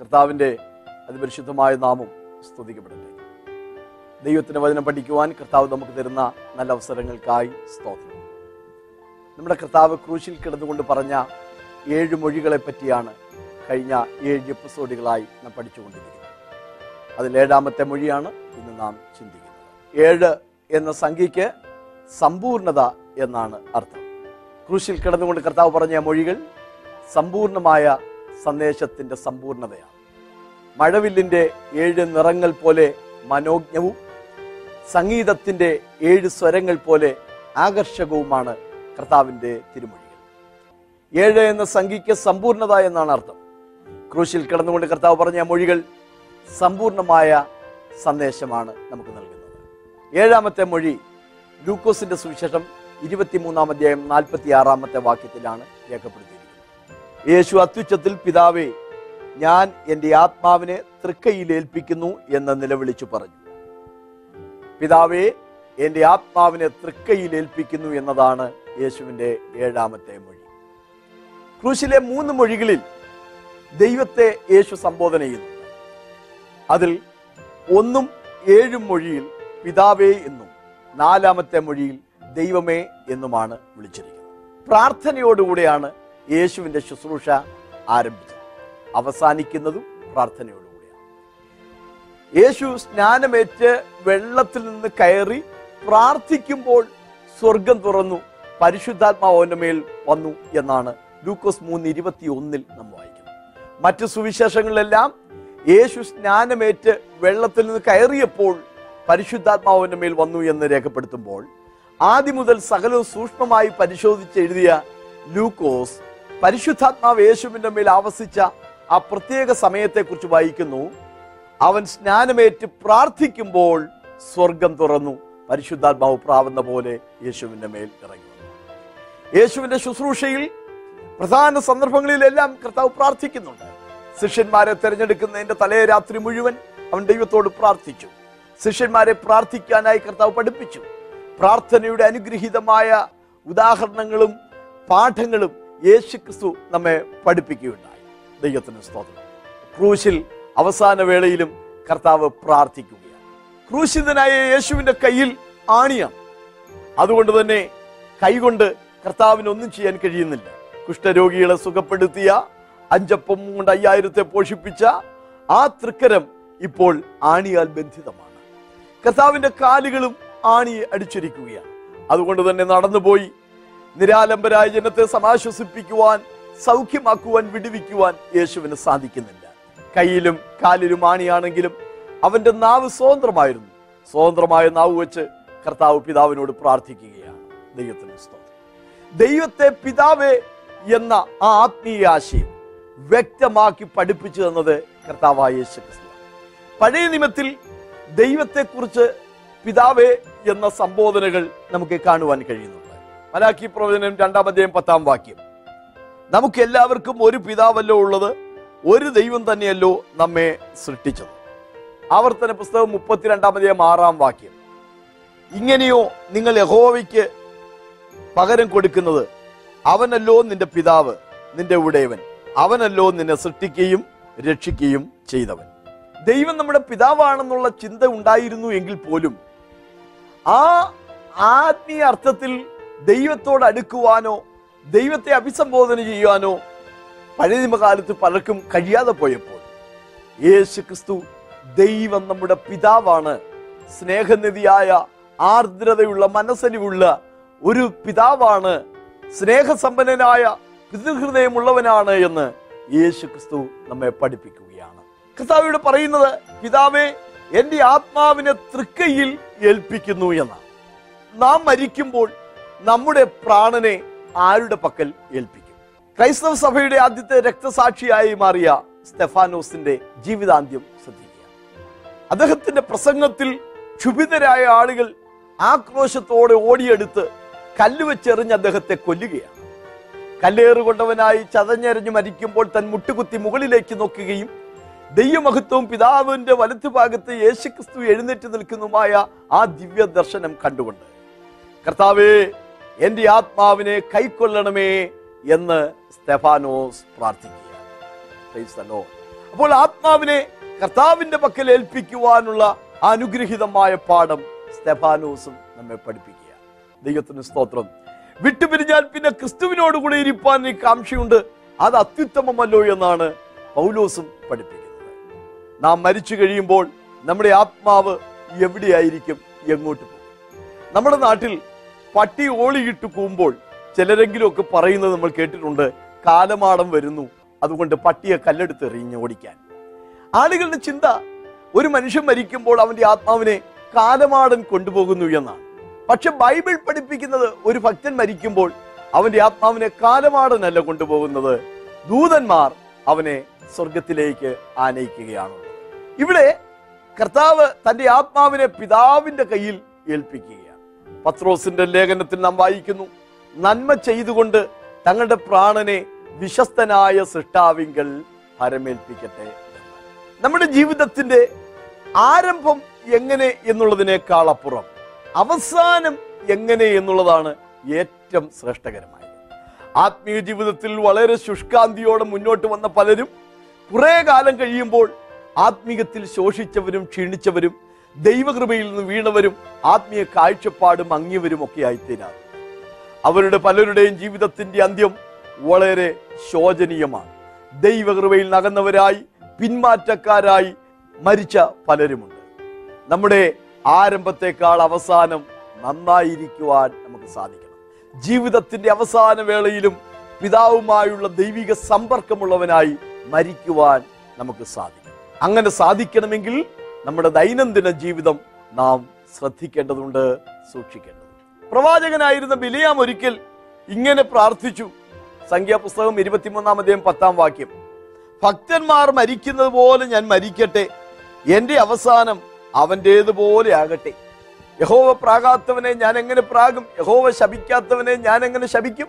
കർത്താവിന്റെ അതിപരിശുദ്ധമായ നാമം സ്തുതിക്കപ്പെടട്ടെ. ദൈവത്തിന്റെ വചനം പഠിക്കുവാൻ കർത്താവ് നമുക്ക് തരുന്ന നല്ല അവസരങ്ങൾക്കായി സ്തോത്രം. നമ്മുടെ കർത്താവ് ക്രൂശിൽ കിടന്നുകൊണ്ട് പറഞ്ഞ ഏഴ് മൊഴികളെ പറ്റിയാണ് കഴിഞ്ഞ ഏഴ് എപ്പിസോഡുകളായി നാം പഠിച്ചുകൊണ്ടിരിക്കുന്നത്. അതിൽ ഏഴാമത്തെ മൊഴിയാണ് ഇന്ന് നാം ചിന്തിക്കുന്നത്. ഏഴ് എന്ന സംഖ്യയ്ക്ക് സമ്പൂർണത എന്നാണ് അർത്ഥം. ക്രൂശിൽ കിടന്നുകൊണ്ട് കർത്താവ് പറഞ്ഞ മൊഴികൾ സമ്പൂർണമായ സന്ദേശത്തിന്റെ സമ്പൂർണതയാണ്. മഴവില്ലിന്റെ ഏഴ് നിറങ്ങൾ പോലെ മനോജ്ഞവും സംഗീതത്തിന്റെ ഏഴ് സ്വരങ്ങൾ പോലെ ആകർഷകവുമാണ് കർത്താവിന്റെ തിരുമൊഴികൾ. ഏഴ് എന്ന സംഖ്യയ്ക്ക് സമ്പൂർണത എന്നാണ് അർത്ഥം. ക്രൂശിൽ കിടന്നുകൊണ്ട് കർത്താവ് പറഞ്ഞ മൊഴികൾ സമ്പൂർണമായ സന്ദേശമാണ് നമുക്ക് നൽകുന്നത്. ഏഴാമത്തെ മൊഴി ലൂക്കോസിന്റെ സുവിശേഷം ഇരുപത്തിമൂന്നാം അധ്യായം നാൽപ്പത്തി ആറാമത്തെ വാക്യത്തിലാണ് രേഖപ്പെടുത്തിയിരിക്കുന്നത്. യേശു അത്യുച്ചത്തിൽ പിതാവേ ഞാൻ എന്റെ ആത്മാവിനെ തൃക്കയിലേൽപ്പിക്കുന്നു എന്ന് നിലവിളിച്ചു പറഞ്ഞു. പിതാവേ എന്റെ ആത്മാവിനെ തൃക്കയിലേൽപ്പിക്കുന്നു എന്നതാണ് യേശുവിന്റെ ഏഴാമത്തെ മൊഴി. ക്രൂശിലെ മൂന്ന് മൊഴികളിൽ ദൈവത്തെ യേശു സംബോധന ചെയ്യുന്നു. അതിൽ ഒന്നും ഏഴും മൊഴിയിൽ പിതാവേ എന്നും നാലാമത്തെ മൊഴിയിൽ ദൈവമേ എന്നുമാണ് വിളിച്ചിരിക്കുന്നത്. പ്രാർത്ഥനയോടുകൂടെയാണ് യേശുവിന്റെ ശുശ്രൂഷ ആരംഭിച്ചത് അവസാനിക്കുന്നതും പ്രാർത്ഥനയോടുകൂടിയാണ്. യേശു സ്നാനമേറ്റ് വെള്ളത്തിൽ നിന്ന് കയറി പ്രാർത്ഥിക്കുമ്പോൾ സ്വർഗം തുറന്നു. പരിശുദ്ധാത്മാവ് അവന്റെ മേൽ വന്നു എന്നാണ് ലൂക്കോസ് മൂന്ന് ഇരുപത്തി ഒന്നിൽ നാം വായിക്കുന്നത്. മറ്റു സുവിശേഷങ്ങളിലെല്ലാം യേശു സ്നാനമേറ്റ് വെള്ളത്തിൽ നിന്ന് കയറിയപ്പോൾ പരിശുദ്ധാത്മാവിന്റെ മേൽ വന്നു എന്ന് രേഖപ്പെടുത്തുമ്പോൾ ആദ്യം മുതൽ സകലവും സൂക്ഷ്മമായി പരിശോധിച്ച് എഴുതിയ ലൂക്കോസ് പരിശുദ്ധാത്മാവ് യേശുവിന്റെ മേൽ ആവസിച്ച ആ പ്രത്യേക സമയത്തെക്കുറിച്ച് വായിക്കുന്നു. അവൻ സ്നാനമേറ്റ് പ്രാർത്ഥിക്കുമ്പോൾ സ്വർഗം തുറന്നു. പരിശുദ്ധാത്മാവ് പ്രാവുന്ന പോലെ യേശുവിന്റെ മേൽ ഇറങ്ങി. യേശുവിന്റെ ശുശ്രൂഷയിൽ പ്രധാന സന്ദർഭങ്ങളിലെല്ലാം കർത്താവ് പ്രാർത്ഥിക്കുന്നുണ്ട്. ശിഷ്യന്മാരെ തിരഞ്ഞെടുക്കുന്നതിന്റെ തലേ രാത്രി മുഴുവൻ അവൻ ദൈവത്തോട് പ്രാർത്ഥിച്ചു. ശിഷ്യന്മാരെ പ്രാർത്ഥിക്കാനായി കർത്താവ് പഠിപ്പിച്ചു. പ്രാർത്ഥനയുടെ അനുഗ്രഹീതമായ ഉദാഹരണങ്ങളും പാഠങ്ങളും യേശു ക്രിസ്തു നമ്മെ പഠിപ്പിക്കുകയുണ്ടായി. ദൈവത്തിന് സ്തോത്രം. ക്രൂശിൽ അവസാന വേളയിലും കർത്താവ് പ്രാർത്ഥിക്കുകയാണ്. ക്രൂശിതനായ യേശുവിന്റെ കയ്യിൽ ആണിയാണ്. അതുകൊണ്ട് തന്നെ കൈകൊണ്ട് കർത്താവിന് ഒന്നും ചെയ്യാൻ കഴിയുന്നില്ല. കുഷ്ഠരോഗികളെ സുഖപ്പെടുത്തിയ അഞ്ചപ്പം കൊണ്ട് അയ്യായിരത്തെ പോഷിപ്പിച്ച ആ തൃക്കരം ഇപ്പോൾ ആണിയാൽ ബന്ധിതമാണ്. കർത്താവിന്റെ കാലുകളും ആണി അടിച്ചിരിക്കുകയാണ്. അതുകൊണ്ട് തന്നെ നടന്നുപോയി നിരാലംബരായ ജനത്തെ സമാശ്വസിപ്പിക്കുവാൻ സൗഖ്യമാക്കുവാൻ വിടുവിക്കുവാൻ യേശുവിന് സാധിക്കുന്നില്ല. കയ്യിലും കാലിലും ആണിയാണെങ്കിലും അവന്റെ നാവ് സ്വതന്ത്രമായിരുന്നു. സ്വതന്ത്രമായ നാവ് വെച്ച് കർത്താവ് പിതാവിനോട് പ്രാർത്ഥിക്കുകയാണ്. ദൈവത്തിന് സ്തോത്രം. ദൈവത്തെ പിതാവേ എന്ന ആ ആത്മീയ ആശയം വ്യക്തമാക്കി പഠിപ്പിച്ചു തന്നത് കർത്താവായ യേശു ക്രിസ്തു പഴയ നിമത്തിൽ ദൈവത്തെക്കുറിച്ച് പിതാവേ എന്ന സംബോധനകൾ നമുക്ക് കാണുവാൻ കഴിയുന്നുണ്ട് മലാക്കി പ്രവചനം രണ്ടാം അധ്യായം പത്താം വാക്യം. നമുക്ക് എല്ലാവർക്കും ഒരു പിതാവല്ലോ ഉള്ളത് ഒരു ദൈവം തന്നെയല്ലോ നമ്മെ സൃഷ്ടിച്ചത്. ആവർത്തന പുസ്തകം മുപ്പത്തിരണ്ടാം അധ്യായം ആറാം വാക്യം. ഇങ്ങനെയോ നിങ്ങൾ യഹോവയ്ക്ക് പകരം കൊടുക്കുന്നത് അവനല്ലോ നിന്റെ പിതാവ് നിന്റെ ഉടയവൻ. അവനല്ലോ നിന്നെ സൃഷ്ടിക്കുകയും രക്ഷിക്കുകയും ചെയ്തവൻ. ദൈവം നമ്മുടെ പിതാവാണെന്നുള്ള ചിന്ത ഉണ്ടായിരുന്നു എങ്കിൽ പോലും ആ ആത്മീയ അർത്ഥത്തിൽ ദൈവത്തോട് അടുക്കുവാനോ ദൈവത്തെ അഭിസംബോധന ചെയ്യുവാനോ പഴയ നിയമകാലത്ത് പലർക്കും കഴിയാതെ പോയപ്പോൾ യേശു ക്രിസ്തു ദൈവം നമ്മുടെ പിതാവാണ്. സ്നേഹനിധിയായ ആർദ്രതയുള്ള മനസ്സലിവുള്ള ഒരു പിതാവാണ്. സ്നേഹസമ്പന്നനായ പിതൃഹൃദയമുള്ളവനാണ് എന്ന് യേശു ക്രിസ്തു നമ്മെ പഠിപ്പിക്കുകയാണ്. കർത്താവിയുടെ പറയുന്നത് പിതാവേ എന്റെ ആത്മാവിനെ തൃക്കയിൽ ഏൽപ്പിക്കുന്നു എന്നാണ്. നാം മരിക്കുമ്പോൾ നമ്മുടെ പ്രാണനെ ആരുടെ പക്കൽ ഏൽപ്പിക്കും? ക്രൈസ്തവ സഭയുടെ ആദ്യത്തെ രക്തസാക്ഷിയായി മാറിയ സ്റ്റെഫാനോസിന്റെ ജീവിതാന്ത്യം ശ്രദ്ധിക്കുക. അദ്ദേഹത്തിന്റെ പ്രസംഗത്തിൽ ക്ഷുഭിതരായ ആളുകൾ ആക്രോശത്തോടെ ഓടിയെടുത്ത് കല്ലുവെച്ചെറിഞ്ഞ് അദ്ദേഹത്തെ കൊല്ലുകയാണ്. കല്ലേറുകൊണ്ടവനായി ചതഞ്ഞെറിഞ്ഞ് മരിക്കുമ്പോൾ തൻ മുട്ടുകുത്തി മുകളിലേക്ക് നോക്കുകയും ദൈവമഹത്വവും പിതാവിന്റെ വലത്തുഭാഗത്ത് യേശുക്രിസ്തു എഴുന്നേറ്റ് നിൽക്കുന്നതുമായ ആ ദിവ്യ ദർശനം കണ്ടുകൊണ്ട് കർത്താവേ എന്റെ ആത്മാവിനെ കൈക്കൊള്ളണമേ എന്ന് സ്തെഫാനോസ് Lord. അപ്പോൾ ആത്മാവിനെ കർത്താവിന്റെ പക്കൽ ഏൽപ്പിക്കുവാനുള്ള അനുഗ്രഹീതമായ പാഠം സ്തെഫാനോസും നമ്മെ പഠിപ്പിക്കുക ദൈവത്തിന് സ്തോത്രം. വിട്ടുപിരിഞ്ഞാൽ പിന്നെ ക്രിസ്തുവിനോട് കൂടെ ഇരിപ്പാൻ ഈ കാംക്ഷയുണ്ട്. അത് അത്യുത്തമമല്ലോ എന്നാണ് പൗലോസും പഠിപ്പിക്കുന്നത്. നാം മരിച്ചു കഴിയുമ്പോൾ നമ്മുടെ ആത്മാവ് എവിടെയായിരിക്കും? എങ്ങോട്ട് പോകും? നമ്മുടെ നാട്ടിൽ പട്ടി ഓളിയിട്ട് കൂമ്പോൾ ചിലരെങ്കിലും ഒക്കെ പറയുന്നത് നമ്മൾ കേട്ടിട്ടുണ്ട് കാലമാടം വരുന്നു അതുകൊണ്ട് പട്ടിയെ കല്ലെടുത്ത് എറിഞ്ഞ് ഓടിക്കാൻ. ആളുകളുടെ ചിന്ത ഒരു മനുഷ്യൻ മരിക്കുമ്പോൾ അവന്റെ ആത്മാവിനെ കാലമാടൻ കൊണ്ടുപോകുന്നു എന്നാണ്. പക്ഷെ ബൈബിൾ പഠിപ്പിക്കുന്നത് ഒരു ഭക്തൻ മരിക്കുമ്പോൾ അവന്റെ ആത്മാവിനെ കാലമാടനല്ല കൊണ്ടുപോകുന്നത് ദൂതന്മാർ അവനെ സ്വർഗത്തിലേക്ക് ആനയിക്കുകയാണ്. ഇവിടെ കർത്താവ് തന്റെ ആത്മാവിനെ പിതാവിന്റെ കയ്യിൽ ഏൽപ്പിക്കുകയാണ്. പത്രോസിന്റെ ലേഖനത്തിൽ നാം വായിക്കുന്നു നന്മ ചെയ്തുകൊണ്ട് തങ്ങളുടെ പ്രാണനെ വിശ്വസ്തനായ സൃഷ്ടാവിങ്കൽ പരമേൽപ്പിക്കട്ടെ എന്ന്. നമ്മുടെ ജീവിതത്തിന്റെ ആരംഭം എങ്ങനെ എന്നുള്ളതിനേക്കാൾ അപ്പുറം അവസാനം എങ്ങനെ എന്നുള്ളതാണ് ഏറ്റവും ശ്രേഷ്ഠകരമായത് ആത്മീയ ജീവിതത്തിൽ വളരെ ശുഷ്കാന്തിയോടെ മുന്നോട്ട് വന്ന പലരും കുറേ കാലം കഴിയുമ്പോൾ ആത്മീയത്തിൽ ശോഷിച്ചവരും ക്ഷീണിച്ചവരും ദൈവകൃപയിൽ നിന്ന് വീണവരും ആത്മീയ കാഴ്ചപ്പാടും അങ്ങിയവരും ഒക്കെ ആയിത്തീരാം. അവരുടെ പലരുടെയും ജീവിതത്തിന്റെ അന്ത്യം വളരെ ശോചനീയമാണ്. ദൈവകൃപയിൽ നകന്നവരായി പിന്മാറ്റക്കാരായി മരിച്ച പലരുമുണ്ട്. നമ്മുടെ ആരംഭത്തെക്കാൾ അവസാനം നന്നായിരിക്കുവാൻ നമുക്ക് സാധിക്കണം. ജീവിതത്തിന്റെ അവസാന വേളയിലും പിതാവുമായുള്ള ദൈവിക സമ്പർക്കമുള്ളവനായി മരിക്കുവാൻ നമുക്ക് സാധിക്കും. അങ്ങനെ സാധിക്കണമെങ്കിൽ നമ്മുടെ ദൈനംദിന ജീവിതം നാം ശ്രദ്ധിക്കേണ്ടതുണ്ട് സൂക്ഷിക്കേണ്ടതുണ്ട്. പ്രവാചകനായിരുന്ന ബിലിയാം ഒരിക്കൽ ഇങ്ങനെ പ്രാർത്ഥിച്ചു. സംഖ്യാപുസ്തകം ഇരുപത്തിമൂന്നാം അധ്യായം പത്താം വാക്യം. ഭക്തന്മാർ മരിക്കുന്നത് പോലെ ഞാൻ മരിക്കട്ടെ എന്റെ അവസാനം അവന്റേതുപോലെ ആകട്ടെ. യഹോവ പ്രാകാത്തവനെ ഞാൻ എങ്ങനെ പ്രാകും? യഹോവ ശപിക്കാത്തവനെ ഞാൻ എങ്ങനെ ശപിക്കും?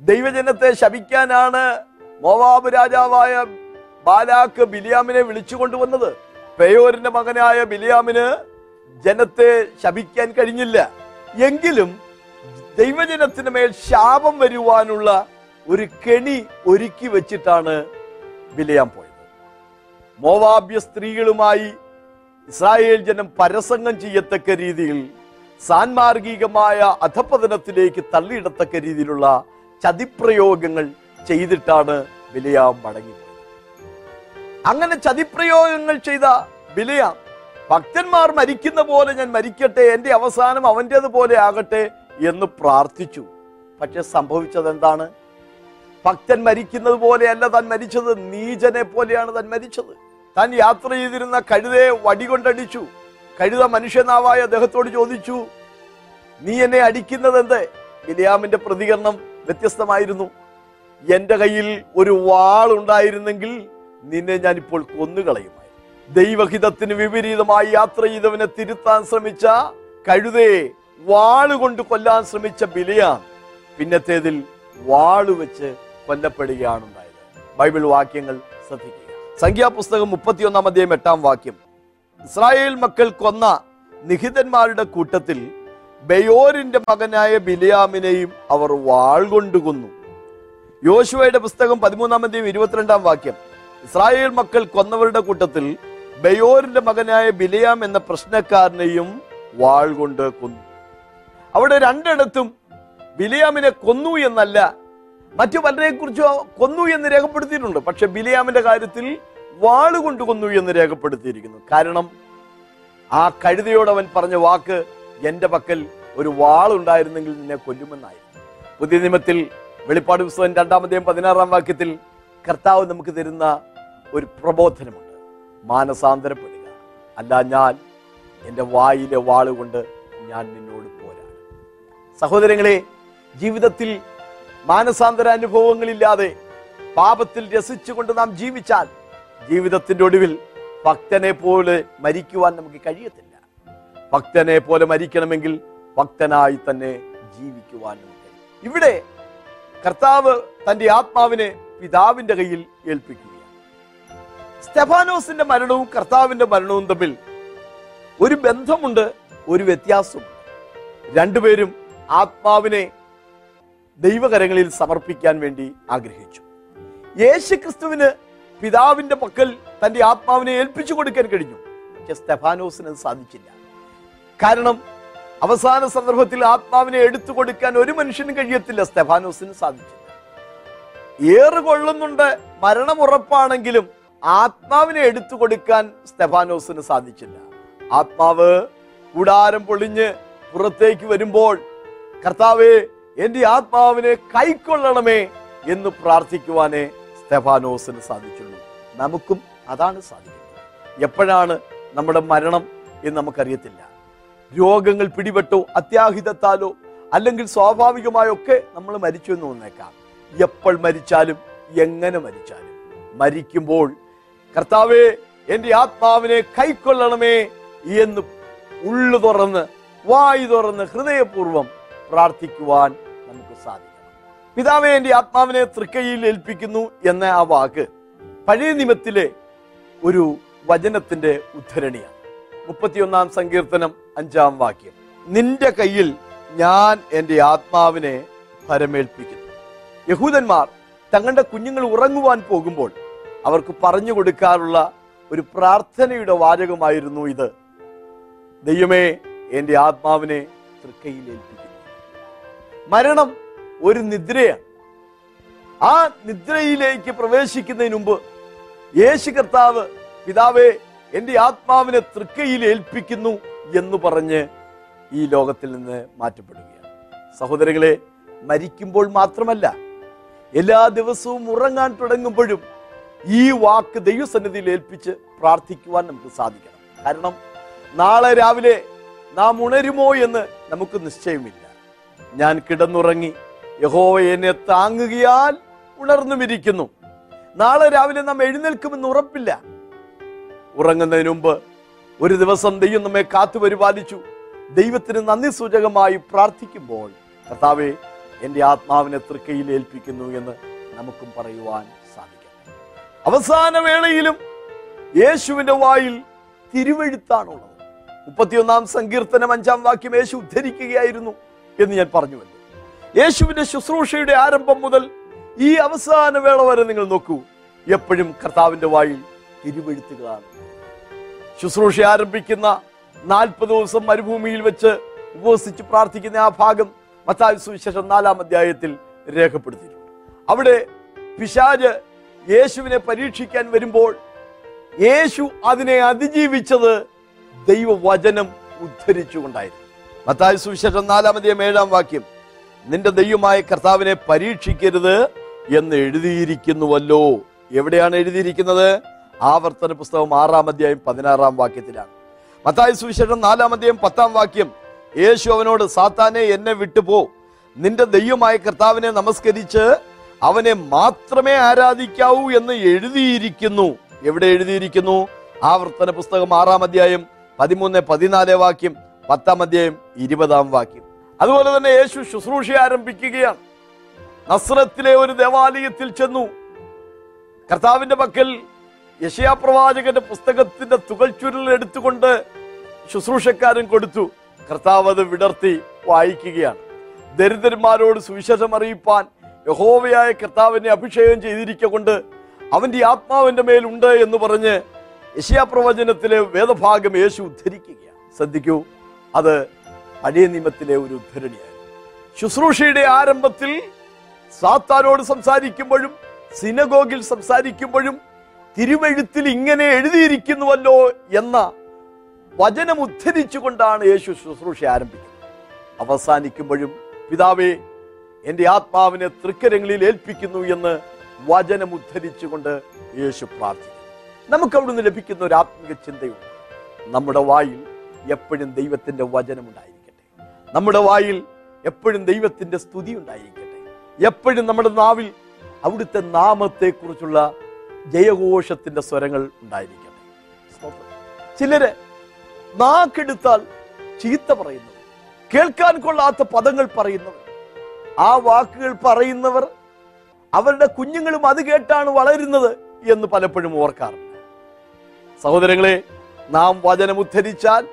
ദൈവജനത്തെ ശപിക്കാനാണ് മോവാബ് രാജാവായ ബാലാക്ക് ബിലിയാമിനെ വിളിച്ചു കൊണ്ടുവന്നത് പെയോരിന്റെ മകനായ ബിലിയാമിന് ജനത്തെ ശപിക്കാൻ കഴിഞ്ഞില്ല. എങ്കിലും ദൈവജനത്തിന് മേൽ ശാപം വരുവാനുള്ള ഒരു കെണി ഒരുക്കി വെച്ചിട്ടാണ് ബിലിയാം പോയത്. മോവാബ്യ സ്ത്രീകളുമായി ഇസ്രായേൽ ജനം പരസംഗം ചെയ്യത്തക്ക രീതിയിൽ സാൻമാർഗികമായ അധപതനത്തിലേക്ക് തള്ളിയിടത്തക്ക രീതിയിലുള്ള ചതിപ്രയോഗങ്ങൾ ചെയ്തിട്ടാണ് ബിലിയാം മടങ്ങിപ്പോയത്. അങ്ങനെ ചതിപ്രയോഗങ്ങൾ ചെയ്ത ബിലയാം. ഭക്തന്മാർ മരിക്കുന്ന പോലെ ഞാൻ മരിക്കട്ടെ എന്റെ അവസാനം അവന്റേത് പോലെ ആകട്ടെ എന്ന് പ്രാർത്ഥിച്ചു. പക്ഷെ സംഭവിച്ചത് എന്താണ് ഭക്തൻ മരിക്കുന്നത് പോലെയല്ല താൻ മരിച്ചത് നീചനെ പോലെയാണ് താൻ മരിച്ചത്. താൻ യാത്ര ചെയ്തിരുന്ന കഴുതയെ വടികൊണ്ടടിച്ചു. കഴുത മനുഷ്യനാവായ അദ്ദേഹത്തോട് ചോദിച്ചു നീ എന്നെ അടിക്കുന്നത് എന്ത് ബിലിയാമിന്റെ പ്രതികരണം വ്യത്യസ്തമായിരുന്നു. എന്റെ കയ്യിൽ ഒരു വാൾ ഉണ്ടായിരുന്നെങ്കിൽ നിന്നെ ഞാനിപ്പോൾ കൊന്നുകളയുമായി. ദൈവഹിതത്തിന് വിപരീതമായി യാത്ര ചെയ്തവനെ തിരുത്താൻ ശ്രമിച്ച കഴുതേ വാളുകൊണ്ട് കൊല്ലാൻ ശ്രമിച്ച ബിലിയാൻ പിന്നത്തേതിൽ വാളുവെച്ച് കൊല്ലപ്പെടുകയാണ് ഉണ്ടായത് ബൈബിൾ വാക്യങ്ങൾ ശ്രദ്ധിക്കുക. സംഖ്യാപുസ്തകം മുപ്പത്തിയൊന്നാം അധ്യായം എട്ടാം വാക്യം. ഇസ്രായേൽ മക്കൾ കൊന്ന നിഹിതന്മാരുടെ കൂട്ടത്തിൽ ബയോരിന്റെ മകനായ ബിലിയാമിനെയും അവർ വാൾ കൊണ്ട് കൊന്നു. യോശുവയുടെ പുസ്തകം പതിമൂന്നാം അധ്യായം ഇരുപത്തിരണ്ടാം വാക്യം. ഇസ്രായേൽ മക്കൾ കൊന്നവരുടെ കൂട്ടത്തിൽ ബയോറിന്റെ മകനായ ബിലയാം എന്ന പ്രശ്നക്കാരനെയും വാൾ കൊണ്ട് കൊന്നു. അവിടെ രണ്ടിടത്തും ബിലിയാമിനെ കൊന്നു എന്നല്ല മറ്റു പലരെ കുറിച്ചോ കൊന്നു എന്ന് രേഖപ്പെടുത്തിയിട്ടുണ്ട്. പക്ഷെ ബിലിയാമിന്റെ കാര്യത്തിൽ വാൾ കൊണ്ട് കൊന്നു എന്ന് രേഖപ്പെടുത്തിയിരിക്കുന്നു. കാരണം ആ കഴുതയോട് അവൻ പറഞ്ഞ വാക്ക് എന്റെ പക്കൽ ഒരു വാളുണ്ടായിരുന്നെങ്കിൽ നിന്നെ കൊല്ലുമെന്നായിരുന്നു. പുതിയ നിയമത്തിൽ വെളിപ്പാട് പുസ്തകം രണ്ടാമതേയും പതിനാറാം വാക്യത്തിൽ കർത്താവ് നമുക്ക് തരുന്ന ഒരു പ്രബോധനമുണ്ട്. മാനസാന്തരപ്പെടുക. അല്ല ഞാൻ എന്റെ വായിലെ വാളുകൊണ്ട് ഞാൻ നിന്നോട് പോരാടും. സഹോദരങ്ങളെ ജീവിതത്തിൽ മാനസാന്തര അനുഭവങ്ങളില്ലാതെ പാപത്തിൽ രസിച്ചുകൊണ്ട് നാം ജീവിച്ചാൽ ജീവിതത്തിന്റെ ഒടുവിൽ ഭക്തനെ പോലെ മരിക്കുവാൻ നമുക്ക് കഴിയത്തില്ല. ഭക്തനെ പോലെ മരിക്കണമെങ്കിൽ ഭക്തനായി തന്നെ ജീവിക്കുവാൻ നമുക്ക് ഇവിടെ കർത്താവ് തന്റെ ആത്മാവിനെ പിതാവിന്റെ കയ്യിൽ ഏൽപ്പിക്കുകയാണ് സ്റ്റെഫാനോസിന്റെ മരണവും കർത്താവിന്റെ മരണവും തമ്മിൽ ഒരു ബന്ധമുണ്ട് ഒരു വ്യത്യാസമുണ്ട്. രണ്ടുപേരും ആത്മാവിനെ ദൈവകരങ്ങളിൽ സമർപ്പിക്കാൻ വേണ്ടി ആഗ്രഹിച്ചു. യേശു ക്രിസ്തുവിന് പിതാവിന്റെ പക്കൽ തന്റെ ആത്മാവിനെ ഏൽപ്പിച്ചു കൊടുക്കാൻ കഴിഞ്ഞു. പക്ഷെ സ്റ്റെഫാനോസിന് സാധിച്ചില്ല. കാരണം അവസാന സന്ദർഭത്തിൽ ആത്മാവിനെ എടുത്തു കൊടുക്കാൻ ഒരു മനുഷ്യനും കഴിയത്തില്ല സ്റ്റെഫാനോസിന് സാധിച്ചില്ല. ഏറ് കൊള്ളുന്നുണ്ട് മരണം ഉറപ്പാണെങ്കിലും ആത്മാവിനെ എടുത്തു കൊടുക്കാൻ സ്തെഫാനോസിന് സാധിച്ചില്ല. ആത്മാവ് കൂടാരം പൊളിഞ്ഞ് പുറത്തേക്ക് വരുമ്പോൾ കർത്താവെ എന്റെ ആത്മാവിനെ കൈക്കൊള്ളണമേ എന്ന് പ്രാർത്ഥിക്കുവാനേ സ്തെഫാനോസിന് സാധിച്ചുള്ളൂ. നമുക്കും അതാണ് സാധിക്കുന്നത്. എപ്പോഴാണ് നമ്മുടെ മരണം എന്ന് നമുക്കറിയത്തില്ല. രോഗങ്ങൾ പിടിപെട്ടോ അത്യാഹിതത്താലോ അല്ലെങ്കിൽ സ്വാഭാവികമായോ ഒക്കെ നമ്മൾ മരിച്ചു എന്ന് തോന്നേക്കാം. എപ്പോൾ മരിച്ചാലും എങ്ങനെ മരിച്ചാലും. മരിക്കുമ്പോൾ കർത്താവെ എന്റെ ആത്മാവിനെ കൈക്കൊള്ളണമേ എന്ന് ഉള്ളു തുറന്ന് വായു തുറന്ന് ഹൃദയപൂർവം പ്രാർത്ഥിക്കുവാൻ നമുക്ക് സാധിക്കണം. പിതാവെ എന്റെ ആത്മാവിനെ തൃക്കൈയിൽ ഏൽപ്പിക്കുന്നു എന്ന ആ വാക്ക് പഴയ നിമത്തിലെ ഒരു വചനത്തിന്റെ ഉദ്ധരണിയാണ്. മുപ്പത്തിയൊന്നാം സങ്കീർത്തനം അഞ്ചാം വാക്യം. നിന്റെ കയ്യിൽ ഞാൻ എന്റെ ആത്മാവിനെ ഭരമേൽപ്പിക്കുന്നു. യഹൂദന്മാർ തങ്ങളുടെ കുഞ്ഞുങ്ങൾ ഉറങ്ങുവാൻ പോകുമ്പോൾ അവർക്ക് പറഞ്ഞു കൊടുക്കാറുള്ള ഒരു പ്രാർത്ഥനയുടെ വാചകമായിരുന്നു ഇത്. ദൈവമേ എന്റെ ആത്മാവിനെ തൃക്കൈയിൽ ഏൽപ്പിക്കുന്നു. മരണം ഒരു നിദ്രയാണ്. ആ നിദ്രയിലേക്ക് പ്രവേശിക്കുന്നതിന് മുമ്പ് യേശു കർത്താവ് പിതാവേ എന്റെ ആത്മാവിനെ തൃക്കയിൽ ഏൽപ്പിക്കുന്നു എന്ന് പറഞ്ഞ് ഈ ലോകത്തിൽ നിന്ന് മാറ്റപ്പെടുകയാണ്. സഹോദരങ്ങളെ മരിക്കുമ്പോൾ മാത്രമല്ല എല്ലാ ദിവസവും ഉറങ്ങാൻ തുടങ്ങുമ്പോഴും ഈ വാക്ക് ദൈവസന്നിധിയിൽ ഏൽപ്പിച്ച് പ്രാർത്ഥിക്കുവാൻ നമുക്ക് സാധിക്കണം. കാരണം നാളെ രാവിലെ നാം ഉണരുമോ എന്ന് നമുക്ക് നിശ്ചയമില്ല. ഞാൻ കിടന്നുറങ്ങി യഹോവ എന്നെ താങ്ങുകയാൽ ഉണർന്നുമിരിക്കുന്നു. നാളെ രാവിലെ നാം എഴുന്നേൽക്കുമെന്ന് ഉറപ്പില്ല. ഉറങ്ങുന്നതിന് മുമ്പ് ഒരു ദിവസം ദൈവം നമ്മെ കാത്തു പരിപാലിച്ചു. ദൈവത്തിന് നന്ദി സൂചകമായി പ്രാർത്ഥിക്കുമ്പോൾ കർത്താവെ എന്റെ ആത്മാവിനെ തൃക്കയിൽ ഏൽപ്പിക്കുന്നു എന്ന് നമുക്കും പറയുവാൻ അവസാന വേളയിലും യേശുവിന്റെ വായിൽ തിരുവെഴുത്താണുള്ളത്. മുപ്പത്തിയൊന്നാം സങ്കീർത്തനം അഞ്ചാം വാക്യം യേശു ഉദ്ധരിക്കുകയായിരുന്നു എന്ന് ഞാൻ പറഞ്ഞു പറഞ്ഞുവല്ലോ യേശുവിന്റെ ശുശ്രൂഷയുടെ ആരംഭം മുതൽ ഈ അവസാന വേള വരെ നിങ്ങൾ നോക്കൂ. എപ്പോഴും കർത്താവിന്റെ വായിൽ തിരുവെഴുത്തുകളാണ്. ശുശ്രൂഷ ആരംഭിക്കുന്ന നാൽപ്പത് ദിവസം മരുഭൂമിയിൽ വെച്ച് ഉപവസിച്ച് പ്രാർത്ഥിക്കുന്ന ആ ഭാഗം മത്തായി സുവിശേഷം നാലാം അധ്യായത്തിൽ രേഖപ്പെടുത്തിയിട്ടുണ്ട്. അവിടെ പിശാജ് യേശുവിനെ പരീക്ഷിക്കാൻ വരുമ്പോൾ യേശു അതിനെ അതിജീവിച്ചത് ദൈവവചനം ഉദ്ധരിച്ചുകൊണ്ടായിരുന്നു. മത്തായ സുവിശേഷം നാലാം അധ്യായം ഏഴാം വാക്യം നിന്റെ ദൈവമായ കർത്താവിനെ പരീക്ഷിക്കരുത് എന്ന് എഴുതിയിരിക്കുന്നുവല്ലോ. എവിടെയാണ് എഴുതിയിരിക്കുന്നത്? ആവർത്തന പുസ്തകം ആറാം അധ്യായം പതിനാറാം വാക്യത്തിലാണ്. മത്തായ സുവിശേഷം നാലാം അധ്യായം പത്താം വാക്യം യേശു അവനോട് സാത്താനെ എന്നെ വിട്ടുപോ. നിന്റെ ദൈവമായ കർത്താവിനെ നമസ്കരിച്ച് അവനെ മാത്രമേ ആരാധിക്കാവൂ എന്ന് എഴുതിയിരിക്കുന്നു. എവിടെ എഴുതിയിരിക്കുന്നു? ആവർത്തന പുസ്തകം ആറാം അധ്യായം പതിമൂന്ന് പതിനാല് വാക്യം പത്താം അധ്യായം ഇരുപതാം വാക്യം. അതുപോലെ തന്നെ യേശു ശുശ്രൂഷ ആരംഭിക്കുകയാണ്. നസ്രത്തിലെ ഒരു ദേവാലയത്തിൽ ചെന്നു. കർത്താവിന്റെ പക്കൽ യശയാ പ്രവാചകന്റെ പുസ്തകത്തിന്റെ ചുരുൽ എടുത്തുകൊണ്ട് ശുശ്രൂഷക്കാരൻ കൊടുത്തു. കർത്താവ് അത് വിടർത്തി വായിക്കുകയാണ്. ദരിദ്രന്മാരോട് സുവിശേഷം അറിയിപ്പാൻ യഹോവയായ കർത്താവിനെ അഭിഷേകം ചെയ്തിരിക്കൊണ്ട് അവന്റെ ആത്മാവിന്റെ മേലുണ്ട് എന്ന് പറഞ്ഞ് യശയാ പ്രവചനത്തിലെ വേദഭാഗം യേശു ഉദ്ധരിക്കുകയാണ്. ശ്രദ്ധിക്കൂ അത് പഴയ നിയമത്തിലെ ഒരു ഉദ്ധരണിയായിരുന്നു. ശുശ്രൂഷയുടെ ആരംഭത്തിൽ സാത്താനോട് സംസാരിക്കുമ്പോഴും സിനഗോഗിൽ സംസാരിക്കുമ്പോഴും തിരുവഴുത്തിൽ ഇങ്ങനെ എഴുതിയിരിക്കുന്നുവല്ലോ എന്ന വചനം ഉദ്ധരിച്ചുകൊണ്ടാണ് യേശു ശുശ്രൂഷ ആരംഭിക്കുന്നത്. അവസാനിക്കുമ്പോഴും പിതാവേ എന്റെ ആത്മാവിനെ തൃക്കരങ്ങളിൽ ഏൽപ്പിക്കുന്നു എന്ന് വചനം ഉദ്ധരിച്ചുകൊണ്ട് യേശു പ്രാർത്ഥിക്കുന്നു. നമുക്ക് അവിടുന്ന് ലഭിക്കുന്ന ഒരു ആത്മിക ചിന്തയുണ്ട്. നമ്മുടെ വായിൽ എപ്പോഴും ദൈവത്തിന്റെ വചനം ഉണ്ടായിരിക്കട്ടെ. നമ്മുടെ വായിൽ എപ്പോഴും ദൈവത്തിന്റെ സ്തുതി ഉണ്ടായിരിക്കട്ടെ. എപ്പോഴും നമ്മുടെ നാവിൽ അവിടുത്തെ നാമത്തെക്കുറിച്ചുള്ള ജയഘോഷത്തിന്റെ സ്വരങ്ങൾ ഉണ്ടായിരിക്കട്ടെ. ചിലര് നാക്കെടുത്താൽ ചീത്ത പറയുന്നവർ കേൾക്കാൻ കൊള്ളാത്ത പദങ്ങൾ പറയുന്നവർ ആ വാക്കുകൾ പറയുന്നവർ അവരുടെ കുഞ്ഞുങ്ങളും അത് കേട്ടാണ് വളരുന്നത് എന്ന് പലപ്പോഴും ഓർക്കാറുണ്ട്. സഹോദരങ്ങളെ നാം വചനം ഉദ്ധരിച്ചാൽ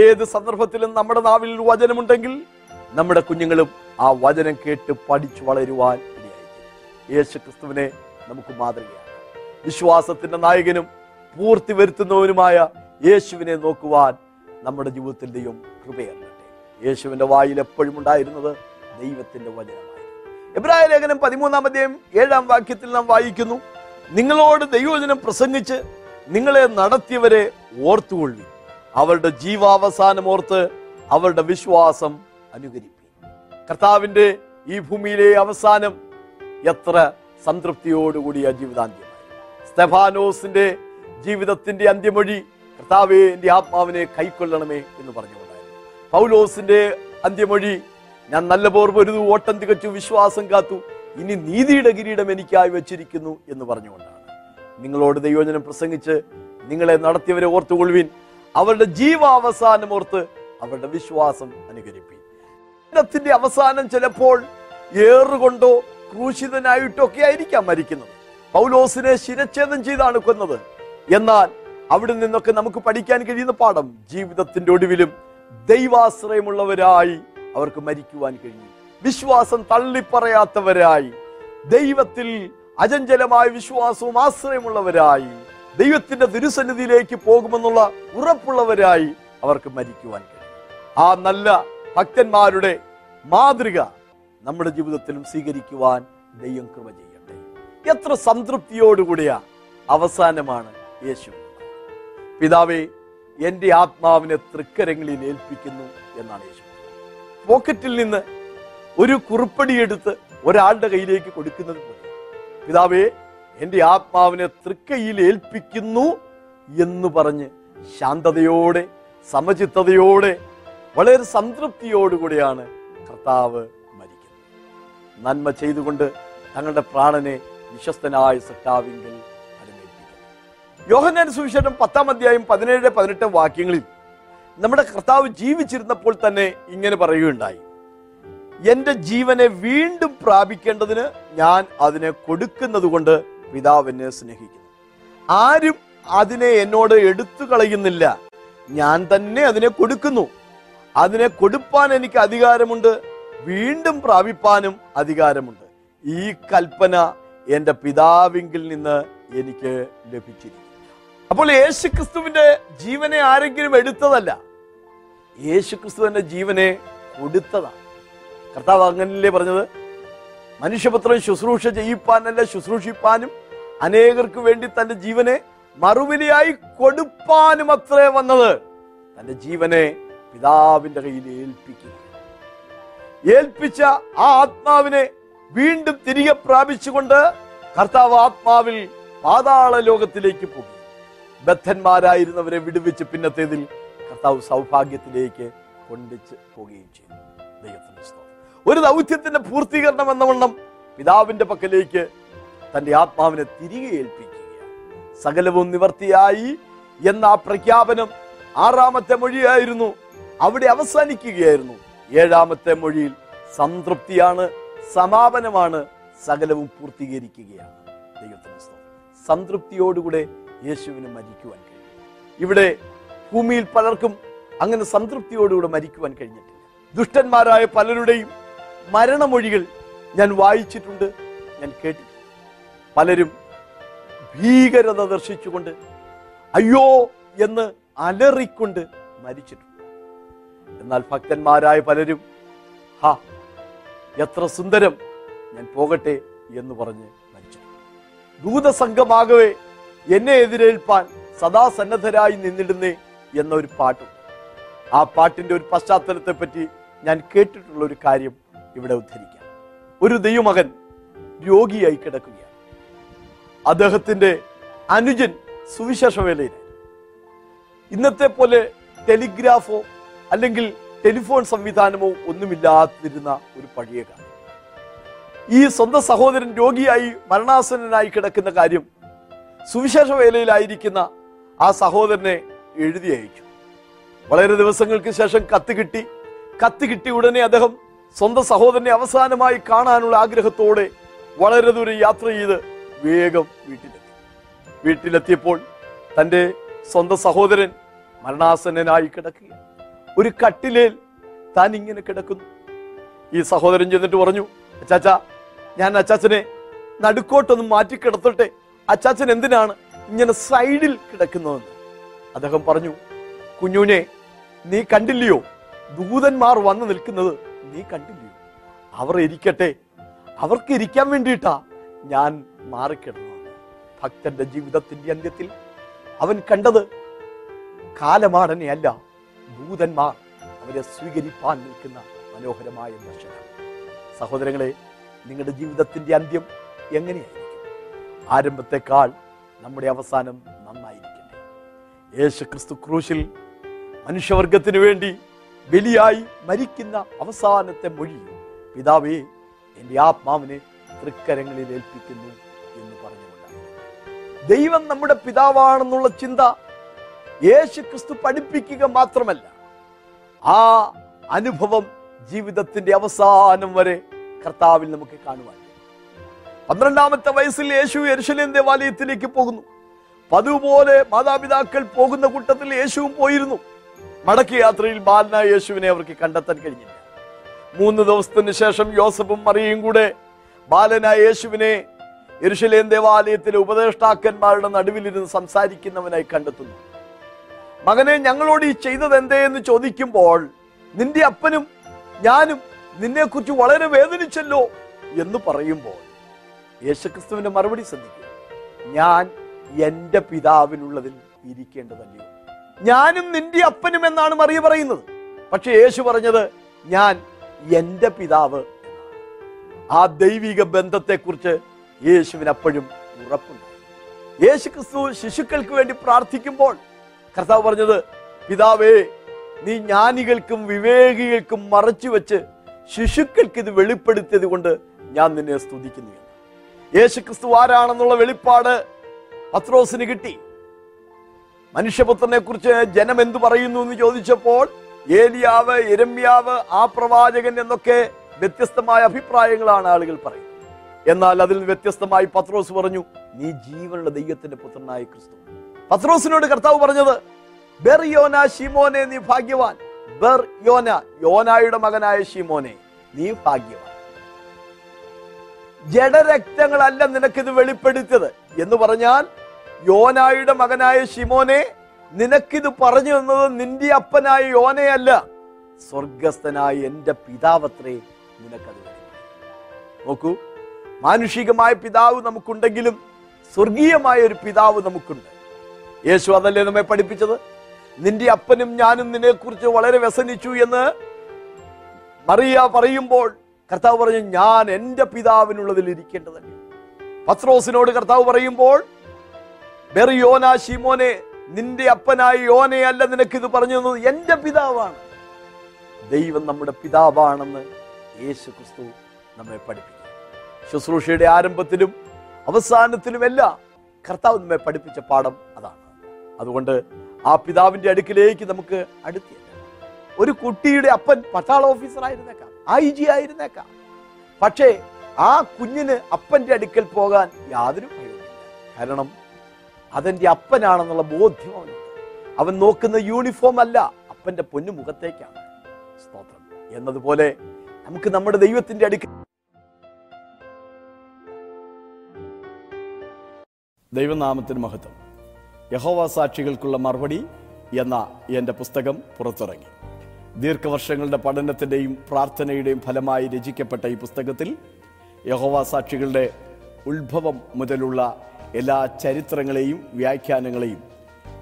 ഏത് സന്ദർഭത്തിലും നമ്മുടെ നാവിൽ വചനമുണ്ടെങ്കിൽ നമ്മുടെ കുഞ്ഞുങ്ങളും ആ വചനം കേട്ട് പഠിച്ചു വളരുവാൻ യേശു ക്രിസ്തുവിനെ നമുക്ക് മാതൃകയാണ് വിശ്വാസത്തിന്റെ നായകനും പൂർത്തി വരുത്തുന്നവനുമായ യേശുവിനെ നോക്കുവാൻ നമ്മുടെ ജീവിതത്തിൽ ദൈവം യേശുവിന്റെ വായിൽ എപ്പോഴും ഉണ്ടായിരുന്നത് ദൈവത്തിന്റെ വചനമായിരുന്നു. എബ്രായ ലേഖനം പതിമൂന്നാം അധ്യായം ഏഴാം വാക്യത്തിൽ നാം വായിക്കുന്നു നിങ്ങളോട് ദൈവവചനം പ്രസംഗിച്ച് നിങ്ങളെ നടത്തിയവരെ ഓർത്തുകൊള്ളി അവരുടെ ജീവാവസാനം ഓർത്ത് അവരുടെ വിശ്വാസം അനുകരിപ്പി കർത്താവിന്റെ ഈ ഭൂമിയിലെ അവസാനം എത്ര സംതൃപ്തിയോടുകൂടിയ ജീവിതാന്ത്യമായി സ്തെഫാനോസിന്റെ ജീവിതത്തിന്റെ അന്ത്യമൊഴി കർത്താവെ എന്റെ ആത്മാവിനെ കൈക്കൊള്ളണമേ എന്ന് പറഞ്ഞുകൊണ്ടായിരുന്നു. പൗലോസിന്റെ അന്ത്യമൊഴി ഞാൻ നല്ല പോർ പൊരുതു ഓട്ടം തികച്ചു വിശ്വാസം കാത്തു. ഇനി നീതിയുടെ കിരീടം എനിക്കായി വെച്ചിരിക്കുന്നു എന്ന് പറഞ്ഞുകൊണ്ടാണ്. നിങ്ങളോട് ദൈവജനം പ്രസംഗിച്ച് നിങ്ങളെ നടത്തിയവരെ ഓർത്തുകൊള്ളുവിൻ. അവരുടെ ജീവാവസാനം ഓർത്ത് അവരുടെ വിശ്വാസം അനുകരിപ്പി അവസാനം ചിലപ്പോൾ ഏറുകൊണ്ടോ ക്രൂശിതനായിട്ടോ ഒക്കെ ആയിരിക്കാം മരിക്കുന്നത്. പൗലോസിനെ ശിരച്ഛേദം ചെയ്താണ് കൊന്നത്. എന്നാൽ അവിടെ നിന്നൊക്കെ നമുക്ക് പഠിക്കാൻ കഴിയുന്ന പാഠം ജീവിതത്തിന്റെ ഒടുവിലും ദൈവാശ്രയമുള്ളവരായി അവർക്ക് മരിക്കുവാൻ കഴിഞ്ഞു. വിശ്വാസം തള്ളിപ്പറയാത്തവരായി. ദൈവത്തിൽ അചഞ്ചലമായ വിശ്വാസവും ആശ്രയമുള്ളവരായി. ദൈവത്തിന്റെ തിരുസന്നിധിയിലേക്ക് പോകുമെന്നുള്ള ഉറപ്പുള്ളവരായി അവർക്ക് മരിക്കുവാൻ കഴിയും ആ നല്ല ഭക്തന്മാരുടെ മാതൃക നമ്മുടെ ജീവിതത്തിലും സ്വീകരിക്കുവാൻ ദൈവം കൃപ ചെയ്യട്ടെ. എത്ര സംതൃപ്തിയോടുകൂടിയ അവസാനമാണ് യേശു. പിതാവേ എന്റെ ആത്മാവിനെ തൃക്കരങ്ങളിൽ ഏൽപ്പിക്കുന്നു എന്നാണ് യേശു. പോക്കറ്റിൽ നിന്ന് ഒരു കുറിപ്പടി എടുത്ത് ഒരാളുടെ കയ്യിലേക്ക് കൊടുക്കുന്നത് പിതാവേ എന്റെ ആത്മാവിനെ തൃക്കൈയിൽ ഏൽപ്പിക്കുന്നു എന്ന് പറഞ്ഞ് ശാന്തതയോടെ സമചിത്തതയോടെ വളരെ സംതൃപ്തിയോടുകൂടിയാണ് കർത്താവ് മരിക്കുന്നത്. നന്മ ചെയ്തുകൊണ്ട് തങ്ങളുടെ പ്രാണനെ വിശ്വസ്തനായ സട്ടാവിങ്കിൽ അനുമേൽപ്പിക്കുന്നു യോഹന്നാൻ സുവിശേഷം പത്താം അധ്യായം പതിനേഴ് പതിനെട്ട് വാക്യങ്ങളിൽ നമ്മുടെ കർത്താവ് ജീവിച്ചിരുന്നപ്പോൾ തന്നെ ഇങ്ങനെ പറയുകയുണ്ടായി. എന്റെ ജീവനെ വീണ്ടും പ്രാപിക്കേണ്ടതിന് ഞാൻ അതിനെ കൊടുക്കുന്നത് കൊണ്ട് പിതാവിനെ സ്നേഹിക്കുന്നു. ആരും അതിനെ എന്നോട് എടുത്തു കളയുന്നില്ല. ഞാൻ തന്നെ അതിനെ കൊടുക്കുന്നു. അതിനെ കൊടുപ്പാൻ എനിക്ക് അധികാരമുണ്ട്. വീണ്ടും പ്രാപിപ്പാനും അധികാരമുണ്ട്. ഈ കൽപ്പന എന്റെ പിതാവിങ്കിൽ നിന്ന് എനിക്ക് ലഭിച്ചിരിക്കുന്നു. അപ്പോൾ യേശുക്രിസ്തുവിന്റെ ജീവനെ ആരെങ്കിലും എടുത്തതല്ല. യേശുക്രിസ്തുവിന്റെ ജീവനെ കൊടുത്തതാണ്. കർത്താവ് അങ്ങനല്ലേ പറഞ്ഞത്? മനുഷ്യപത്രം ശുശ്രൂഷ ചെയ്യിപ്പാനല്ല ശുശ്രൂഷിപ്പാനും അനേകർക്ക് വേണ്ടി തന്റെ ജീവനെ മറുവിലയായി കൊടുപ്പാനും അത്രേ വന്നത്. തന്റെ ജീവനെ പിതാവിന്റെ കയ്യിൽ ഏൽപ്പിക്കുക ഏൽപ്പിച്ച ആ ആത്മാവിനെ വീണ്ടും തിരികെ പ്രാപിച്ചുകൊണ്ട് കർത്താവ് ആത്മാവിൽ പാതാള ലോകത്തിലേക്ക് പോയി ബദ്ധന്മാരായിരുന്നവരെ വിടുവിച്ച് പിന്നത്തേതിൽ കർത്താവ് സൗഭാഗ്യത്തിലേക്ക് കൊണ്ടുവച്ച് പോവുകയും ചെയ്തു. ദൈവത്തിന്റെ ഒരു ദൗത്യത്തിന്റെ പൂർത്തീകരണം എന്ന വണ്ണം പിതാവിന്റെ പക്കലേക്ക് തന്റെ ആത്മാവിനെ തിരികെ ഏൽപ്പിക്കുകയാണ്. സകലവും നിവർത്തിയായി എന്ന ആ പ്രഖ്യാപനം ആറാമത്തെ മൊഴിയായിരുന്നു. അവിടെ അവസാനിക്കുകയായിരുന്നു. ഏഴാമത്തെ മൊഴിയിൽ സംതൃപ്തിയാണ് സമാപനമാണ് സകലവും പൂർത്തീകരിക്കുകയാണ്. ദൈവത്തിന്റെ സ്തോത്രം. സംതൃപ്തിയോടുകൂടെ യേശുവിന് മരിക്കുവാൻ കഴിയും ഇവിടെ ഭൂമിയിൽ പലർക്കും അങ്ങനെ സംതൃപ്തിയോടുകൂടെ മരിക്കുവാൻ കഴിഞ്ഞിട്ടില്ല. ദുഷ്ടന്മാരായ പലരുടെയും മരണമൊഴികൾ ഞാൻ വായിച്ചിട്ടുണ്ട് ഞാൻ കേട്ടിട്ടുണ്ട്. പലരും ഭീകരത ദർശിച്ചുകൊണ്ട് അയ്യോ എന്ന് അലറിക്കൊണ്ട് മരിച്ചിട്ടുണ്ട്. എന്നാൽ ഭക്തന്മാരായ പലരും ഹാ എത്ര സുന്ദരം ഞാൻ പോകട്ടെ എന്ന് പറഞ്ഞ് മരിച്ചിട്ടുണ്ട്. ദൂതസംഘമാകവേ എന്നെ എതിരേൽപ്പാൻ സദാ സന്നദ്ധരായി നിന്നിടുന്നേ എന്നൊരു പാട്ടും. ആ പാട്ടിന്റെ ഒരു പശ്ചാത്തലത്തെ പറ്റി ഞാൻ കേട്ടിട്ടുള്ള ഒരു കാര്യം ഇവിടെ ഉദ്ധരിക്കാം. ഒരു ദൈവമകൻ രോഗിയായി കിടക്കുകയാണ്. അദ്ദേഹത്തിന്റെ അനുജൻ സുവിശേഷ വേലയിലായി ഇന്നത്തെ പോലെ ടെലിഗ്രാഫോ അല്ലെങ്കിൽ ടെലിഫോൺ സംവിധാനമോ ഒന്നുമില്ലാതിരുന്ന ഒരു പഴയ കാലം ഈ സ്വന്തം സഹോദരൻ രോഗിയായി മരണാസന്നനായി കിടക്കുന്ന കാര്യം സുവിശേഷ വേലയിലായിരിക്കുന്ന ആ സഹോദരനെ എഴുതി അയച്ചു വളരെ ദിവസങ്ങൾക്ക് ശേഷം കത്ത് കിട്ടി. കത്ത് കിട്ടി ഉടനെ അദ്ദേഹം സ്വന്തം സഹോദരനെ അവസാനമായി കാണാനുള്ള ആഗ്രഹത്തോടെ വളരെ ദൂരം യാത്ര ചെയ്ത് വേഗം വീട്ടിലെത്തി. വീട്ടിലെത്തിയപ്പോൾ തന്റെ സ്വന്തം സഹോദരൻ മരണാസന്നനായി കിടക്കുക ഒരു കട്ടിലേൽ താൻ ഇങ്ങനെ കിടക്കുന്നു. ഈ സഹോദരൻ ചെന്നിട്ട് പറഞ്ഞു അച്ചാച്ച ഞാൻ അച്ചാച്ചനെ നടുക്കോട്ടൊന്ന് മാറ്റി കിടത്തട്ടെ അച്ചാച്ചൻ എന്തിനാണ് ഇങ്ങനെ സൈഡിൽ കിടക്കുന്നതെന്ന്? അദ്ദേഹം പറഞ്ഞു കുഞ്ഞുനെ നീ കണ്ടില്ലയോ? ദൂതന്മാർ വന്നു നിൽക്കുന്നത് നീ കണ്ടില്ലയോ? അവർ ഇരിക്കട്ടെ. അവർക്ക് ഇരിക്കാൻ വേണ്ടിയിട്ടാ ഞാൻ മാറിക്കിടന്നു ഭക്തന്റെ ജീവിതത്തിന്റെ അന്ത്യത്തിൽ അവൻ കണ്ടത് കാലമാടനെ അല്ല ദൂതന്മാർ അവരെ സ്വീകരിപ്പാൻ നിൽക്കുന്ന മനോഹരമായ ദർശനം. സഹോദരങ്ങളെ നിങ്ങളുടെ ജീവിതത്തിന്റെ അന്ത്യം എങ്ങനെയായിരിക്കും? ആരംഭത്തെക്കാൾ നമ്മുടെ അവസാനം നന്നായിരിക്കട്ടെ യേശു ക്രിസ്തു ക്രൂശിൽ മനുഷ്യവർഗത്തിനു വേണ്ടി ബലിയായി മരിക്കുന്ന അവസാനത്തെ മൊഴി പിതാവേ എന്റെ ആത്മാവിനെ തൃക്കരങ്ങളിൽ ഏൽപ്പിക്കുന്നു എന്ന് പറഞ്ഞുകൊണ്ടാണ് ദൈവം നമ്മുടെ പിതാവാണെന്നുള്ള ചിന്ത യേശു ക്രിസ്തു പഠിപ്പിക്കുക മാത്രമല്ല ആ അനുഭവം ജീവിതത്തിന്റെ അവസാനം വരെ കർത്താവിൽ നമുക്ക് കാണുവാൻ. പന്ത്രണ്ടാമത്തെ വയസ്സിൽ യേശു യരിശലിയൻ ദേവാലയത്തിലേക്ക് പോകുന്നു. പതുപോലെ പോലെ മാതാപിതാക്കൾ പോകുന്ന കൂട്ടത്തിൽ യേശുവും പോയിരുന്നു. മടക്കി യാത്രയിൽ ബാലനായ യേശുവിനെ അവർക്ക് കണ്ടെത്താൻ കഴിഞ്ഞില്ല. മൂന്ന് ദിവസത്തിന് ശേഷം യോസഫും മറിയും കൂടെ ബാലനായ യേശുവിനെ യരിശലിയൻ ദേവാലയത്തിലെ ഉപദേഷ്ടാക്കന്മാരുടെ നടുവിലിരുന്ന് സംസാരിക്കുന്നവനായി കണ്ടെത്തുന്നു. മകനെ ഞങ്ങളോട് ഈ ചെയ്തത് എന്തേ എന്ന് ചോദിക്കുമ്പോൾ നിന്റെ അപ്പനും ഞാനും നിന്നെക്കുറിച്ച് വളരെ വേദനിച്ചല്ലോ എന്ന് പറയുമ്പോൾ യേശുക്രിസ്തുവിന്റെ മറുപടി ശ്രദ്ധിക്കുക. ഞാൻ എന്റെ പിതാവിനുള്ളതിൽ ഇരിക്കേണ്ടതല്ലയോ? ഞാനും നിന്റെ അപ്പനും എന്നാണ് മറിയ പറയുന്നത്. പക്ഷെ യേശു പറഞ്ഞത് ഞാൻ എന്റെ പിതാവ് ആ ദൈവിക ബന്ധത്തെക്കുറിച്ച് യേശുവിന് അപ്പോഴും ഉറപ്പുണ്ട്. യേശു ക്രിസ്തു ശിശുക്കൾക്ക് വേണ്ടി പ്രാർത്ഥിക്കുമ്പോൾ കർത്താവ് പറഞ്ഞത് പിതാവേ നീ ജ്ഞാനികൾക്കും വിവേകികൾക്കും മറച്ചു വെച്ച് ശിശുക്കൾക്ക് ഇത് വെളിപ്പെടുത്തിയത് കൊണ്ട് ഞാൻ നിന്നെ സ്തുതിക്കുന്നു യേശു ക്രിസ്തു ആരാണെന്നുള്ള വെളിപ്പാട് പത്രോസിന് കിട്ടി. മനുഷ്യപുത്രനെ കുറിച്ച് ജനം എന്തു പറയുന്നു എന്ന് ചോദിച്ചപ്പോൾ ഏലിയാവ് എരമ്യാവ് ആ പ്രവാചകൻ എന്നൊക്കെ വ്യത്യസ്തമായ അഭിപ്രായങ്ങളാണ് ആളുകൾ പറയുന്നത്. എന്നാൽ അതിൽ വ്യത്യസ്തമായി പത്രോസ് പറഞ്ഞു നീ ജീവനുള്ള ദൈവത്തിന്റെ പുത്രനായ ക്രിസ്തു. പത്രോസിനോട് കർത്താവ് പറഞ്ഞത് ബെർ ഷിമോനെ നീ ഭാഗ്യവാൻ. ബെർ യോന യോനായുടെ മകനായ ഷിമോനെ നീ ഭാഗ്യവാൻ. ജഡരക്തങ്ങളല്ല നിനക്കിത് വെളിപ്പെടുത്തിയത്. എന്ന് പറഞ്ഞാൽ യോനായുടെ മകനായ ഷിമോനെ നിനക്കിത് പറഞ്ഞു തന്നത് നിന്റെ അപ്പനായ യോനയല്ല. സ്വർഗസ്ഥനായ എന്റെ പിതാവത്രേ നിനക്കത് നോക്കൂ മാനുഷികമായ പിതാവ് നമുക്കുണ്ടെങ്കിലും സ്വർഗീയമായ ഒരു പിതാവ് നമുക്കുണ്ട്. യേശു അതല്ലേ നമ്മെ പഠിപ്പിച്ചത്? നിന്റെ അപ്പനും ഞാനും നിന്നെക്കുറിച്ച് വളരെ വ്യസനിച്ചു എന്ന് മറിയ പറയുമ്പോൾ കർത്താവ് പറഞ്ഞു ഞാൻ എന്റെ പിതാവിനുള്ളതിൽ ഇരിക്കേണ്ടതല്ലേ. പത്രോസിനോട് കർത്താവ് പറയുമ്പോൾ ബെറി യോന ശിമോനെ നിന്റെ അപ്പനായ അല്ല നിനക്ക് ഇത് പറഞ്ഞു തന്നത് എന്റെ പിതാവാണ്. ദൈവം നമ്മുടെ പിതാവാണെന്ന് യേശു ക്രിസ്തു നമ്മെ പഠിപ്പിക്കും ശുശ്രൂഷയുടെ ആരംഭത്തിലും അവസാനത്തിലുമെല്ലാം കർത്താവ് നമ്മെ പഠിപ്പിച്ച പാഠം അതാണ്. അതുകൊണ്ട് ആ പിതാവിന്റെ അടുക്കിലേക്ക് നമുക്ക് അടുത്തില്ല ഒരു കുട്ടിയുടെ അപ്പൻ പട്ടാള ഓഫീസർ ആയിരുന്നേക്കാം ഐ ജി ആയിരുന്നേക്കാം. പക്ഷേ ആ കുഞ്ഞിന് അപ്പന്റെ അടുക്കൽ പോകാൻ യാതൊരു ഭയവുമില്ല. കാരണം അതെന്റെ അപ്പനാണെന്നുള്ള ബോധ്യം അവൻ നോക്കുന്ന യൂണിഫോം അല്ല അപ്പന്റെ പൊന്നു മുഖത്തേക്കാണ്. സ്തോത്രം. എന്നതുപോലെ നമുക്ക് നമ്മുടെ ദൈവത്തിന്റെ അടുക്കൽ ദൈവനാമത്തിന് മഹത്വം. യഹോവ സാക്ഷികൾക്കുള്ള മറുപടി എന്ന എന്റെ പുസ്തകം പുറത്തിറങ്ങി. ദീർഘവർഷങ്ങളുടെ പഠനത്തിന്റെയും പ്രാർത്ഥനയുടെയും ഫലമായി രചിക്കപ്പെട്ട ഈ പുസ്തകത്തിൽ യഹോവ സാക്ഷികളുടെ ഉത്ഭവം മുതലുള്ള എല്ലാ ചരിത്രങ്ങളെയും വ്യാഖ്യാനങ്ങളെയും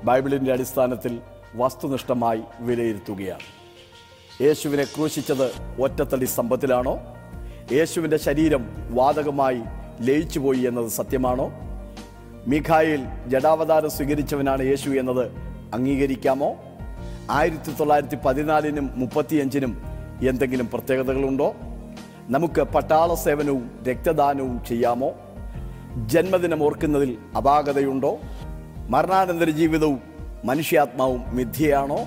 ബൈബിളിന്റെ അടിസ്ഥാനത്തിൽ വസ്തുനിഷ്ഠമായി വിലയിരുത്തുകയാണ്. യേശുവിനെ ക്രൂശിച്ചത് ഒറ്റത്തടി സ്തംഭത്തിലാണോ യേശുവിന്റെ ശരീരം വാതകമായി ലയിച്ചുപോയി എന്നത് സത്യമാണോ? മിഖായിൽ ജഡാവതാരം സ്വീകരിച്ചവനാണ് യേശു എന്നത് അംഗീകരിക്കാമോ? ആയിരത്തി തൊള്ളായിരത്തി പതിനാലിനും മുപ്പത്തിയഞ്ചിനും എന്തെങ്കിലും പ്രത്യേകതകളുണ്ടോ? നമുക്ക് പട്ടാള സേവനവും രക്തദാനവും ചെയ്യാമോ? ജന്മദിനം ഓർക്കുന്നതിൽ അപാകതയുണ്ടോ? മരണാനന്തര ജീവിതവും മനുഷ്യാത്മാവും മിഥ്യയാണോ?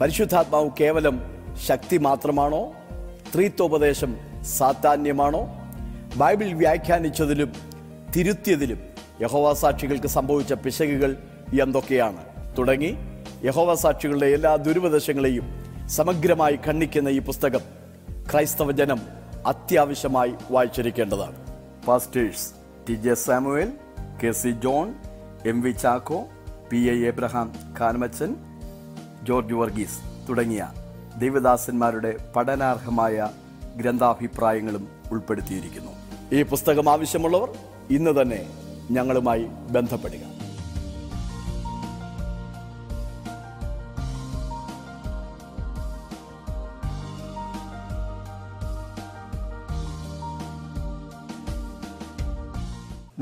പരിശുദ്ധാത്മാവ് കേവലം ശക്തി മാത്രമാണോ? ത്രീത്വോപദേശം സാത്താന്യമാണോ? ബൈബിൾ വ്യാഖ്യാനിച്ചതിലും തിരുത്തിയതിലും യഹോവാസാക്ഷികൾക്ക് സംഭവിച്ച പിശകുകൾ എന്തൊക്കെയാണ്? തുടങ്ങി. യഹോവ സാക്ഷികളുടെ എല്ലാ ദുരുപദേശങ്ങളെയും സമഗ്രമായി ഖണ്ഡിക്കുന്ന ഈ പുസ്തകം ക്രൈസ്തവ ജനം അത്യാവശ്യമായി വായിച്ചിരിക്കേണ്ടതാണ്. Pastors T J Samuel K C John M V Chacko P A Abraham Kanamachan George Varghese തുടങ്ങിയ ദേവദാസന്മാരുടെ പഠനാർഹമായ ഗ്രന്ഥാഭിപ്രായങ്ങളും ഉൾപ്പെടുത്തിയിരിക്കുന്നു. ഈ പുസ്തകം ആവശ്യമുള്ളവർ ഇന്ന് തന്നെ ഞങ്ങളുമായി ബന്ധപ്പെടുക.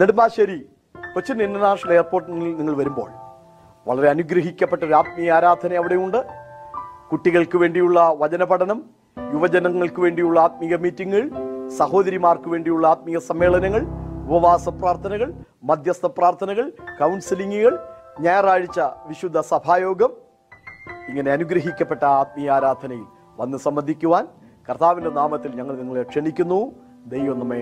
നെടുമ്പാശ്ശേരി കൊച്ചിൻ ഇന്റർനാഷണൽ എയർപോർട്ടിൽ നിങ്ങൾ വരുമ്പോൾ വളരെ അനുഗ്രഹിക്കപ്പെട്ട ഒരു ആത്മീയ ആരാധന അവിടെയുണ്ട്. കുട്ടികൾക്ക് വേണ്ടിയുള്ള വചന പഠനം യുവജനങ്ങൾക്ക് വേണ്ടിയുള്ള ആത്മീയ മീറ്റിങ്ങുകൾ സഹോദരിമാർക്ക് വേണ്ടിയുള്ള ആത്മീയ സമ്മേളനങ്ങൾ ഉപവാസ പ്രാർത്ഥനകൾ മധ്യസ്ഥ പ്രാർത്ഥനകൾ കൗൺസിലിങ്ങുകൾ ഞായറാഴ്ച വിശുദ്ധ സഭായോഗം. ഇങ്ങനെ അനുഗ്രഹിക്കപ്പെട്ട ആത്മീയ ആരാധനയിൽ വന്ന് സംബന്ധിക്കുവാൻ കർത്താവിന്റെ നാമത്തിൽ ഞങ്ങൾ നിങ്ങളെ ക്ഷണിക്കുന്നു. ദൈവം നമ്മെ